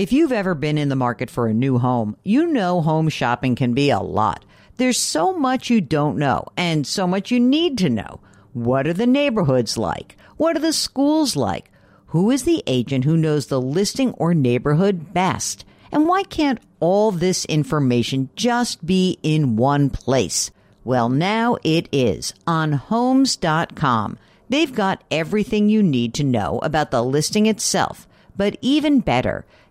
If you've ever been in the market for a new home, you know home shopping can be a lot. There's so much you don't know and so much you need to know. What are the neighborhoods like? What are the schools like? Who is the agent who knows the listing or neighborhood best? And why can't all this information just be in one place? Well, now it is on homes.com. They've got everything you need to know about the listing itself, but even better,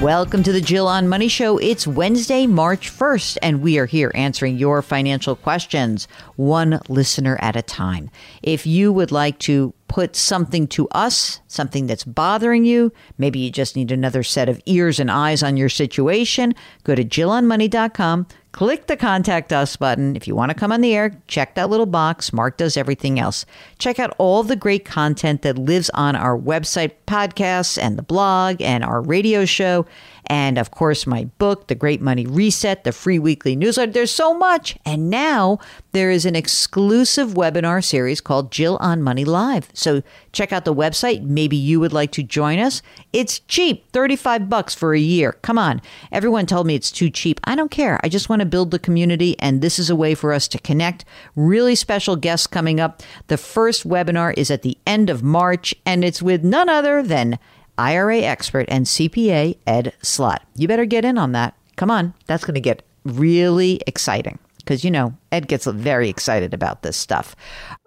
Welcome to the Jill on Money Show. It's Wednesday, March 1st, and we are here answering your financial questions, one listener at a time. If you would like to put something to us, something that's bothering you, maybe you just need another set of ears and eyes on your situation, go to jillonmoney.com, click the contact us button. If you want to come on the air, check that little box. Mark does everything else. Check out all the great content that lives on our website, podcasts, and the blog, and our radio show. And of course, my book, The Great Money Reset, the free weekly newsletter. There's so much. And now there is an exclusive webinar series called Jill on Money Live. So check out the website. Maybe you would like to join us. It's cheap, 35 bucks for a year. Come on. Everyone told me it's too cheap. I don't care. I just want to build the community, and this is a way for us to connect. Really special guests coming up. The first webinar is at the end of March, and it's with none other than IRA expert and CPA Ed Slott. You better get in on that. Come on, that's going to get really exciting because, you know, Ed gets very excited about this stuff.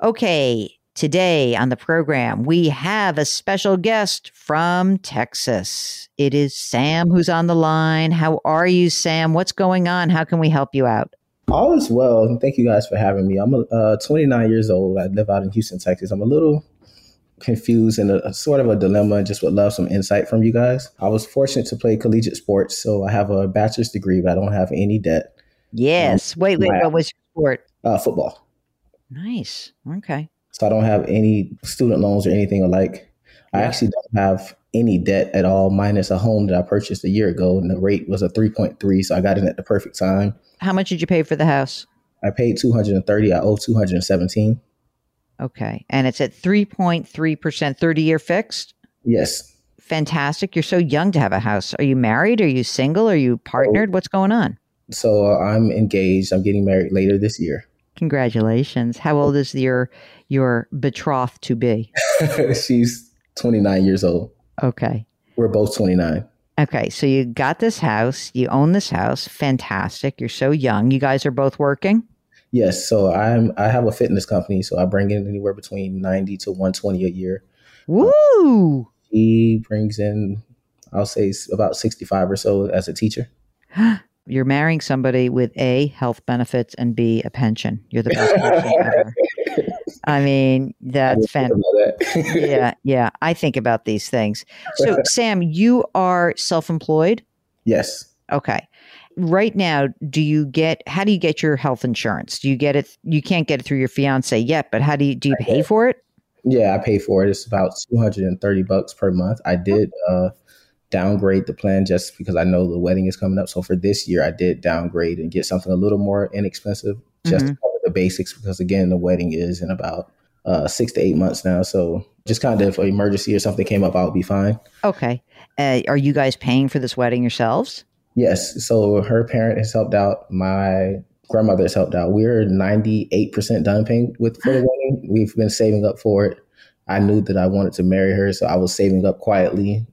Okay, today on the program, we have a special guest from Texas. It is Sam who's on the line. How are you, Sam? What's going on? How can we help you out? All is well. Thank you guys for having me. I'm uh, 29 years old. I live out in Houston, Texas. I'm a little confused and a, a, sort of a dilemma and just would love some insight from you guys. I was fortunate to play collegiate sports, so I have a bachelor's degree, but I don't have any debt. Yes. Um, wait, wait, what was your sport? Uh, football. Nice. Okay. So I don't have any student loans or anything alike. Yeah. I actually don't have any debt at all, minus a home that I purchased a year ago, and the rate was a 3.3, so I got in at the perfect time. How much did you pay for the house? I paid 230. I owe 217. Okay. And it's at 3.3%, 30 year fixed? Yes. Fantastic. You're so young to have a house. Are you married? Are you single? Are you partnered? What's going on? So uh, I'm engaged. I'm getting married later this year. Congratulations. How old is your your betrothed to be? She's 29 years old. Okay. We're both 29. Okay, so you got this house, you own this house. Fantastic. You're so young. You guys are both working? Yes, so I'm I have a fitness company, so I bring in anywhere between ninety to one twenty a year. Woo! Um, he brings in, I'll say, about sixty five or so as a teacher. You're marrying somebody with a health benefits and b a pension. You're the best person ever. I mean, that's fantastic. That. yeah, yeah. I think about these things. So, Sam, you are self employed. Yes. Okay right now, do you get how do you get your health insurance? Do you get it? You can't get it through your fiance yet, but how do you do you pay for it? Yeah, I pay for it. It's about two hundred and thirty bucks per month. I did uh, downgrade the plan just because I know the wedding is coming up. So for this year, I did downgrade and get something a little more inexpensive, just mm-hmm. to cover the basics. Because again, the wedding is in about uh, six to eight months now. So just kind of if an emergency or something came up, I'll be fine. Okay. Uh, are you guys paying for this wedding yourselves? Yes. So her parent has helped out. My grandmother has helped out. We're 98% done paying with for the wedding. We've been saving up for it. I knew that I wanted to marry her, so I was saving up quietly.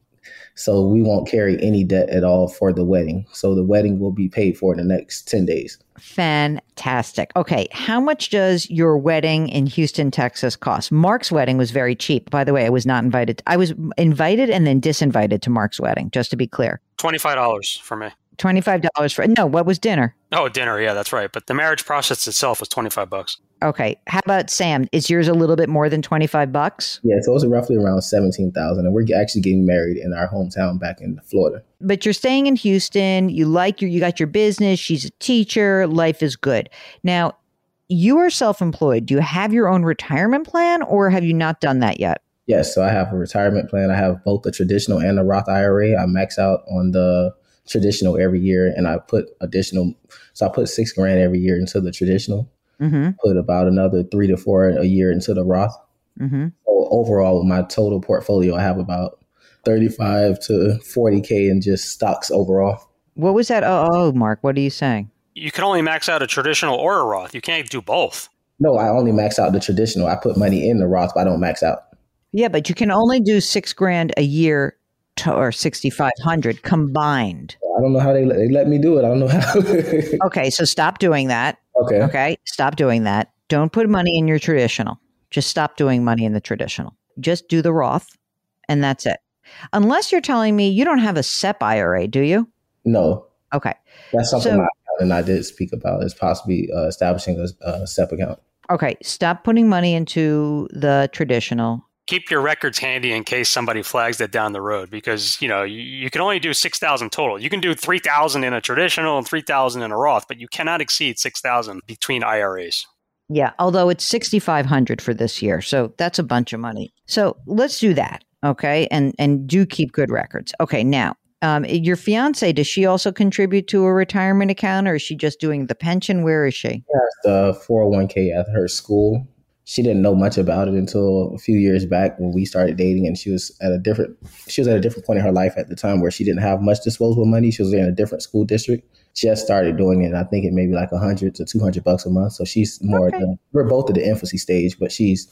So we won't carry any debt at all for the wedding. So the wedding will be paid for in the next 10 days. Fantastic. Okay. How much does your wedding in Houston, Texas cost? Mark's wedding was very cheap. By the way, I was not invited. I was invited and then disinvited to Mark's wedding, just to be clear. $25 for me. $25 for, no, what was dinner? Oh, dinner. Yeah, that's right. But the marriage process itself was 25 bucks. Okay. How about Sam? Is yours a little bit more than 25 bucks? Yeah, so it was roughly around 17,000 and we're actually getting married in our hometown back in Florida. But you're staying in Houston, you like your you got your business, she's a teacher, life is good. Now, you are self-employed. Do you have your own retirement plan or have you not done that yet? Yes, so I have a retirement plan. I have both the traditional and the Roth IRA. I max out on the traditional every year and I put additional so I put 6 grand every year into the traditional mm-hmm. put about another three to four a year into the Roth. Mm-hmm. So overall, my total portfolio, I have about 35 to 40K in just stocks overall. What was that? Oh, oh, Mark, what are you saying? You can only max out a traditional or a Roth. You can't do both. No, I only max out the traditional. I put money in the Roth, but I don't max out. Yeah, but you can only do six grand a year to, or 6,500 combined. I don't know how they let, they let me do it. I don't know how. okay, so stop doing that. Okay. Okay. Stop doing that. Don't put money in your traditional. Just stop doing money in the traditional. Just do the Roth, and that's it. Unless you're telling me you don't have a SEP IRA, do you? No. Okay. That's something so, my and I did speak about is possibly uh, establishing a, a SEP account. Okay. Stop putting money into the traditional keep your records handy in case somebody flags that down the road because you know you, you can only do 6000 total. You can do 3000 in a traditional and 3000 in a roth but you cannot exceed 6000 between iras yeah although it's 6500 for this year so that's a bunch of money. So let's do that okay and and do keep good records. Okay now um, your fiance does she also contribute to a retirement account or is she just doing the pension? Where is she? Yeah, the 401k at her school she didn't know much about it until a few years back when we started dating and she was at a different she was at a different point in her life at the time where she didn't have much disposable money. She was in a different school district. She just started doing it and i think it may be like 100 to 200 bucks a month. So she's more okay. the, we're both at the infancy stage but she's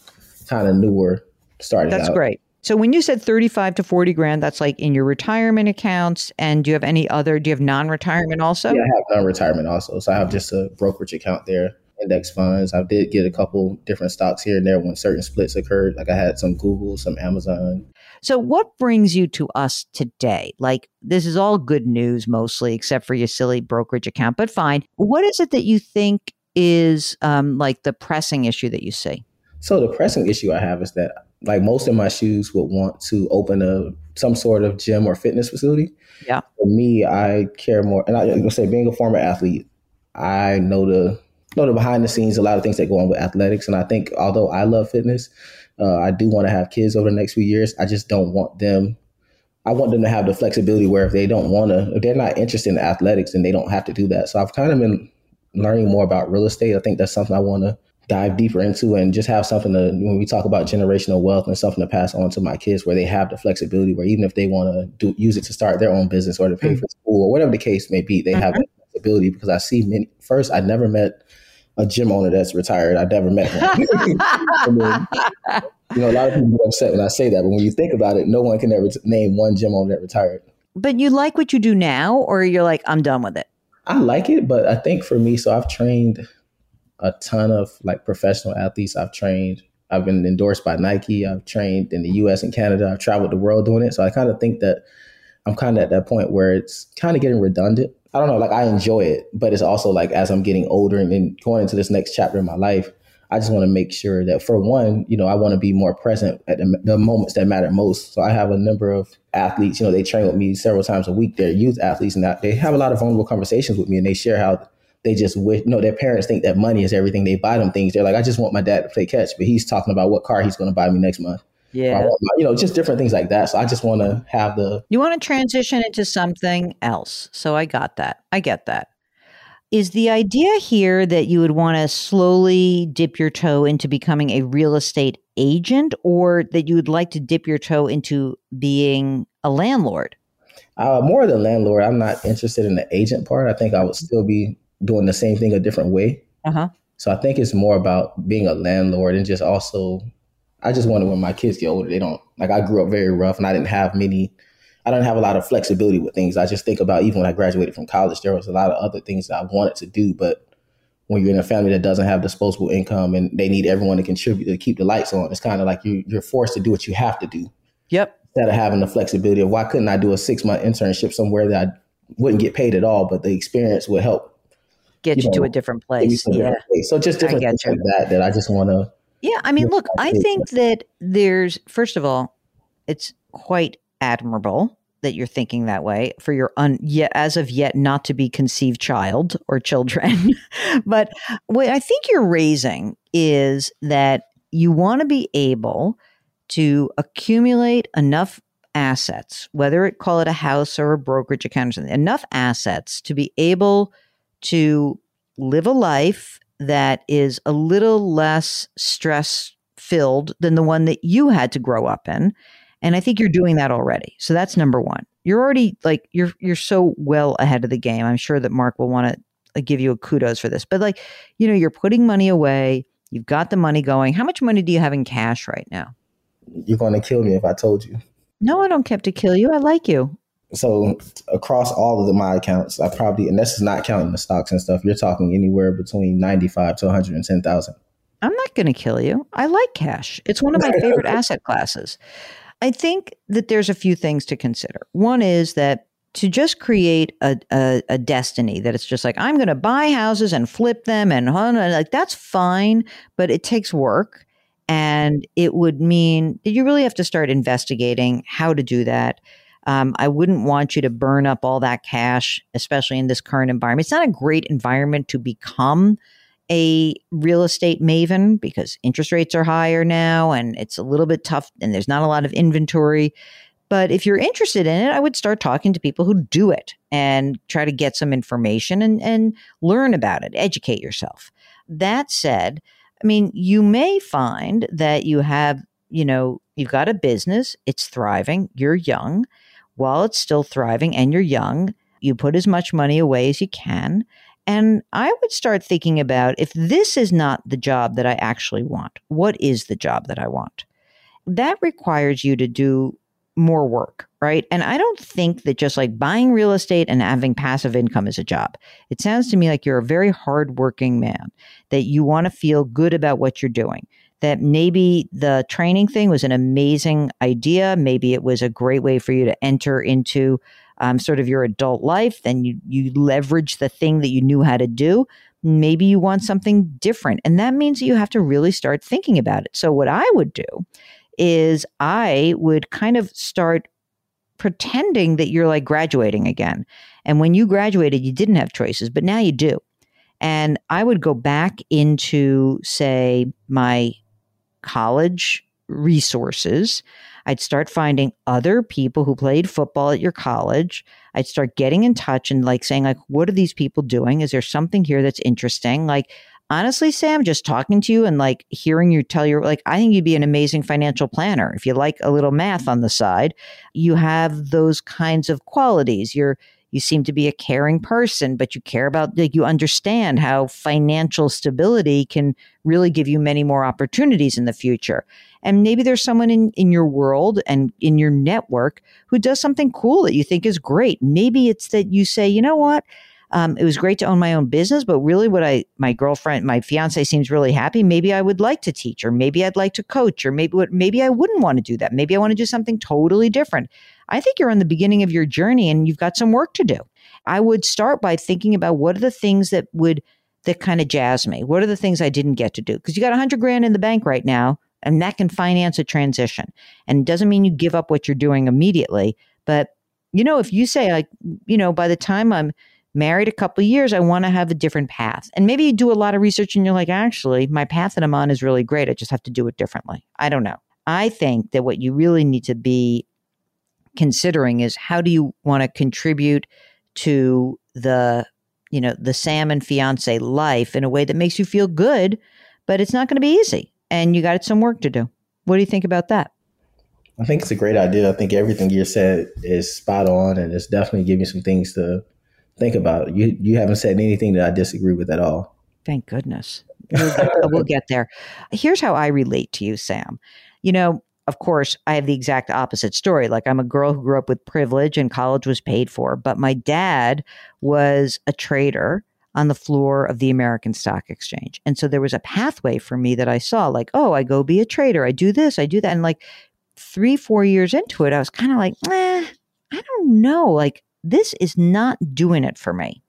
kind of newer started that's out. great. So when you said 35 to 40 grand that's like in your retirement accounts and do you have any other do you have non-retirement also? Yeah i have non-retirement also. So i have just a brokerage account there index funds. I did get a couple different stocks here and there when certain splits occurred. Like I had some Google, some Amazon. So, what brings you to us today? Like, this is all good news mostly, except for your silly brokerage account, but fine. What is it that you think is um, like the pressing issue that you see? So, the pressing issue I have is that, like, most of my shoes would want to open a some sort of gym or fitness facility. Yeah. For me, I care more, and I am gonna say, being a former athlete, I know the know the behind the scenes, a lot of things that go on with athletics. And I think although I love fitness, uh, I do want to have kids over the next few years. I just don't want them. I want them to have the flexibility where if they don't want to, if they're not interested in athletics, then they don't have to do that. So I've kind of been learning more about real estate. I think that's something I want to dive deeper into and just have something to when we talk about generational wealth and something to pass on to my kids where they have the flexibility where even if they want to do use it to start their own business or to pay mm-hmm. for school or whatever the case may be, they mm-hmm. have the flexibility because I see many first I never met a gym owner that's retired. I've never met one. I mean, you know, a lot of people get upset when I say that, but when you think about it, no one can ever t- name one gym owner that retired. But you like what you do now, or you're like, I'm done with it? I like it, but I think for me, so I've trained a ton of like professional athletes. I've trained, I've been endorsed by Nike. I've trained in the US and Canada. I've traveled the world doing it. So I kind of think that I'm kind of at that point where it's kind of getting redundant. I don't know, like I enjoy it, but it's also like as I'm getting older and then going into this next chapter in my life, I just want to make sure that for one, you know, I want to be more present at the, the, moments that matter most. So I have a number of athletes, you know, they train with me several times a week. They're youth athletes and they have a lot of vulnerable conversations with me and they share how they just wish, you know, their parents think that money is everything. They buy them things. They're like, I just want my dad to play catch, but he's talking about what car he's going to buy me next month. Yeah. you know, just different things like that. So I just want to have the. You want to transition into something else. So I got that. I get that. Is the idea here that you would want to slowly dip your toe into becoming a real estate agent or that you would like to dip your toe into being a landlord? Uh, more the landlord. I'm not interested in the agent part. I think I would still be doing the same thing a different way. Uh-huh. So I think it's more about being a landlord and just also I just wanted when my kids get older, they don't like I grew up very rough and I didn't have many I don't have a lot of flexibility with things. I just think about even when I graduated from college, there was a lot of other things that I wanted to do, but when you're in a family that doesn't have disposable income and they need everyone to contribute to keep the lights on, it's kind of like you, you're forced to do what you have to do. Yep. Instead of having the flexibility of why couldn't I do a six month internship somewhere that I wouldn't get paid at all, but the experience would help get you, you know, to a different place. Yeah. Different place. So just different things like that that I just want to. Yeah, I mean, look, I think that there's first of all, it's quite admirable that you're thinking that way for your un yet as of yet not to be conceived child or children. but what I think you're raising is that you want to be able to accumulate enough assets, whether it call it a house or a brokerage account or something, enough assets to be able to live a life that is a little less stress filled than the one that you had to grow up in and I think you're doing that already. So that's number one. You're already like you're you're so well ahead of the game. I'm sure that Mark will want to like, give you a kudos for this. But like, you know, you're putting money away. You've got the money going. How much money do you have in cash right now? You're going to kill me if I told you. No, I don't have to kill you. I like you. So across all of the, my accounts, I probably, and this is not counting the stocks and stuff. You're talking anywhere between ninety-five to one hundred and ten thousand. I'm not going to kill you. I like cash. It's one of my favorite asset classes. I think that there's a few things to consider. One is that to just create a, a, a destiny that it's just like I'm going to buy houses and flip them and like that's fine, but it takes work, and it would mean that you really have to start investigating how to do that. Um, I wouldn't want you to burn up all that cash, especially in this current environment. It's not a great environment to become a real estate maven because interest rates are higher now and it's a little bit tough and there's not a lot of inventory. But if you're interested in it, I would start talking to people who do it and try to get some information and, and learn about it, educate yourself. That said, I mean, you may find that you have, you know, you've got a business, it's thriving, you're young. While it's still thriving and you're young, you put as much money away as you can and I would start thinking about if this is not the job that I actually want, what is the job that I want? That requires you to do more work, right? And I don't think that just like buying real estate and having passive income is a job. It sounds to me like you're a very hardworking man, that you want to feel good about what you're doing. That maybe the training thing was an amazing idea. Maybe it was a great way for you to enter into um, sort of your adult life, then you you leverage the thing that you knew how to do. Maybe you want something different, and that means that you have to really start thinking about it. So what I would do is I would kind of start pretending that you're like graduating again. And when you graduated, you didn't have choices, but now you do. And I would go back into, say, my college resources I'd start finding other people who played football at your college. I'd start getting in touch and like saying like what are these people doing? Is there something here that's interesting? Like honestly, Sam, just talking to you and like hearing you tell your like I think you'd be an amazing financial planner. If you like a little math on the side, you have those kinds of qualities. You're you seem to be a caring person, but you care about, like, you understand how financial stability can really give you many more opportunities in the future. And maybe there's someone in, in your world and in your network who does something cool that you think is great. Maybe it's that you say, you know what? Um, it was great to own my own business, but really, what I, my girlfriend, my fiance seems really happy. Maybe I would like to teach, or maybe I'd like to coach, or maybe maybe I wouldn't want to do that. Maybe I want to do something totally different. I think you're on the beginning of your journey and you've got some work to do. I would start by thinking about what are the things that would that kind of jazz me. What are the things I didn't get to do? Because you got a hundred grand in the bank right now, and that can finance a transition. And it doesn't mean you give up what you're doing immediately, but you know, if you say like, you know, by the time I'm married a couple years, I want to have a different path. And maybe you do a lot of research and you're like, actually, my path that I'm on is really great. I just have to do it differently. I don't know. I think that what you really need to be considering is how do you want to contribute to the you know the Sam and fiance life in a way that makes you feel good, but it's not going to be easy, and you got some work to do. What do you think about that? I think it's a great idea. I think everything you said is spot on, and it's definitely giving me some things to think about. You you haven't said anything that I disagree with at all. Thank goodness. We'll get, we'll get there. Here's how I relate to you, Sam. You know, of course, I have the exact opposite story. Like, I'm a girl who grew up with privilege and college was paid for, but my dad was a trader on the floor of the American Stock Exchange. And so there was a pathway for me that I saw, like, oh, I go be a trader, I do this, I do that. And like three, four years into it, I was kind of like, eh, I don't know. Like, this is not doing it for me.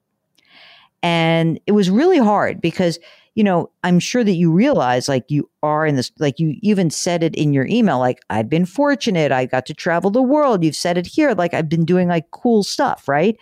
And it was really hard because, you know, I'm sure that you realize like you are in this, like you even said it in your email, like, I've been fortunate. I got to travel the world. You've said it here. Like, I've been doing like cool stuff, right?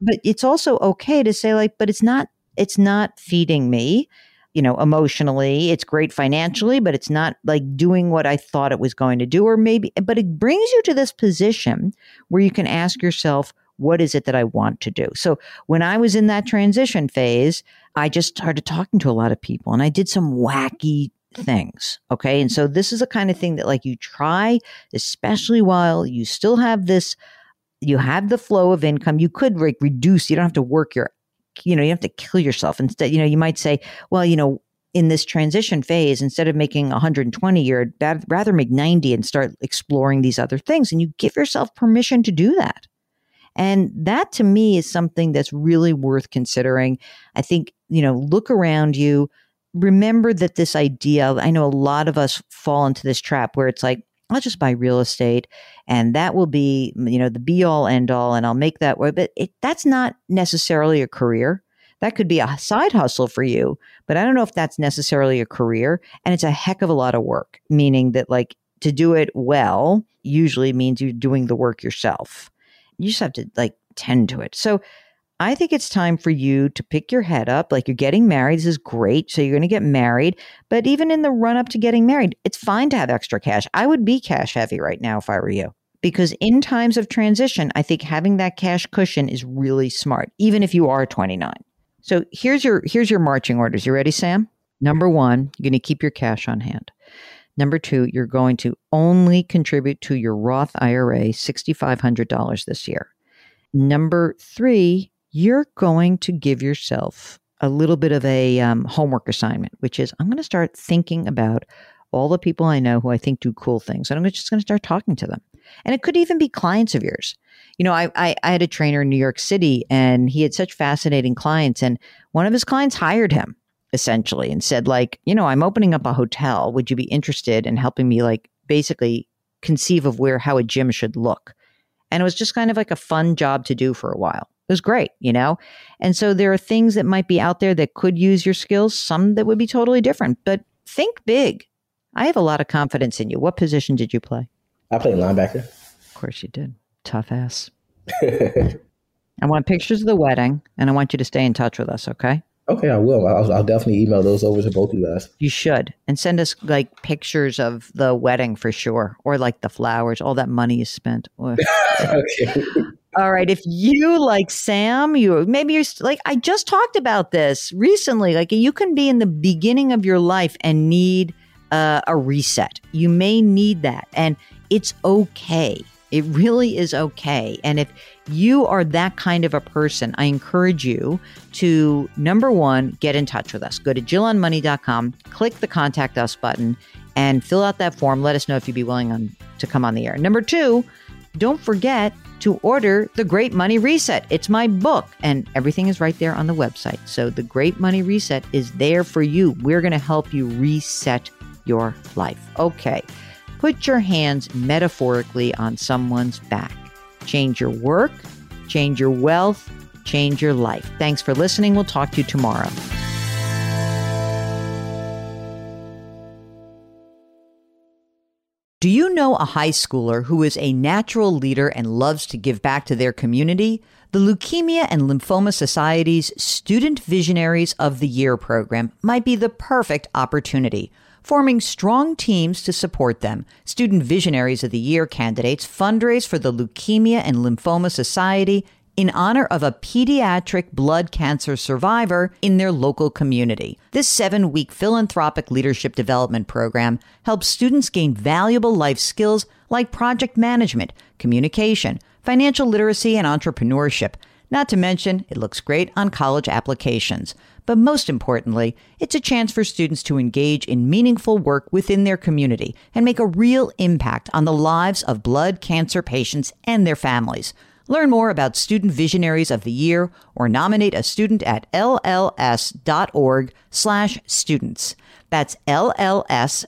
But it's also okay to say, like, but it's not, it's not feeding me you know, emotionally. It's great financially, but it's not like doing what I thought it was going to do. Or maybe, but it brings you to this position where you can ask yourself, what is it that I want to do? So when I was in that transition phase, I just started talking to a lot of people and I did some wacky things. Okay. And so this is the kind of thing that like you try, especially while you still have this, you have the flow of income. You could like reduce, you don't have to work your, you know, you have to kill yourself. Instead, you know, you might say, well, you know, in this transition phase, instead of making 120 a year, rather make 90 and start exploring these other things. And you give yourself permission to do that. And that to me is something that's really worth considering. I think, you know, look around you. Remember that this idea, I know a lot of us fall into this trap where it's like, I'll just buy real estate and that will be, you know, the be all end all and I'll make that work. But it, that's not necessarily a career. That could be a side hustle for you, but I don't know if that's necessarily a career. And it's a heck of a lot of work, meaning that like to do it well usually means you're doing the work yourself. You just have to like tend to it. So I think it's time for you to pick your head up. Like you're getting married. This is great. So you're going to get married. But even in the run up to getting married, it's fine to have extra cash. I would be cash heavy right now if I were you. Because in times of transition, I think having that cash cushion is really smart, even if you are 29. So here's your here's your marching orders. You ready, Sam? Number one, you're going to keep your cash on hand. Number two, you're going to only contribute to your Roth IRA $6,500 this year. Number three, you're going to give yourself a little bit of a um, homework assignment, which is I'm going to start thinking about all the people I know who I think do cool things. And I'm just going to start talking to them. And it could even be clients of yours. You know, I, I, I had a trainer in New York City and he had such fascinating clients. And one of his clients hired him essentially and said like you know i'm opening up a hotel. Would you be interested in helping me like basically conceive of where how a gym should look? And it was just kind of like a fun job to do for a while. It was great you know? And so there are things that might be out there that could use your skills some that would be totally different but think big. I have a lot of confidence in you. What position did you play? I played linebacker. Of course you did. Tough ass. I want pictures of the wedding and i want you to stay in touch with us okay Okay, I will. I'll, I'll, definitely email those over to both of you guys. You should, and send us like pictures of the wedding for sure, or like the flowers, all that money you spent. okay. All right. If you like Sam, you maybe you're like I just talked about this recently. Like you can be in the beginning of your life and need uh, a reset. You may need that, and it's okay. It really is okay. And if you are that kind of a person, I encourage you to number one, get in touch with us. Go to jillonmoney.com, click the contact us button, and fill out that form. Let us know if you'd be willing on, to come on the air. Number two, don't forget to order The Great Money Reset. It's my book, and everything is right there on the website. So, The Great Money Reset is there for you. We're going to help you reset your life. Okay. Put your hands metaphorically on someone's back. Change your work, change your wealth, change your life. Thanks for listening. We'll talk to you tomorrow. Do you know a high schooler who is a natural leader and loves to give back to their community? The Leukemia and Lymphoma Society's Student Visionaries of the Year program might be the perfect opportunity forming strong teams to support them. Student Visionaries of the Year candidates fundraise for the Leukemia and Lymphoma Society in honor of a pediatric blood cancer survivor in their local community. This seven week philanthropic leadership development program helps students gain valuable life skills like project management, communication, financial literacy, and entrepreneurship Not to mention, it looks great on college applications. But most importantly, it's a chance for students to engage in meaningful work within their community and make a real impact on the lives of blood cancer patients and their families. Learn more about Student Visionaries of the Year or nominate a student at lls.org/students. That's lls.org/students.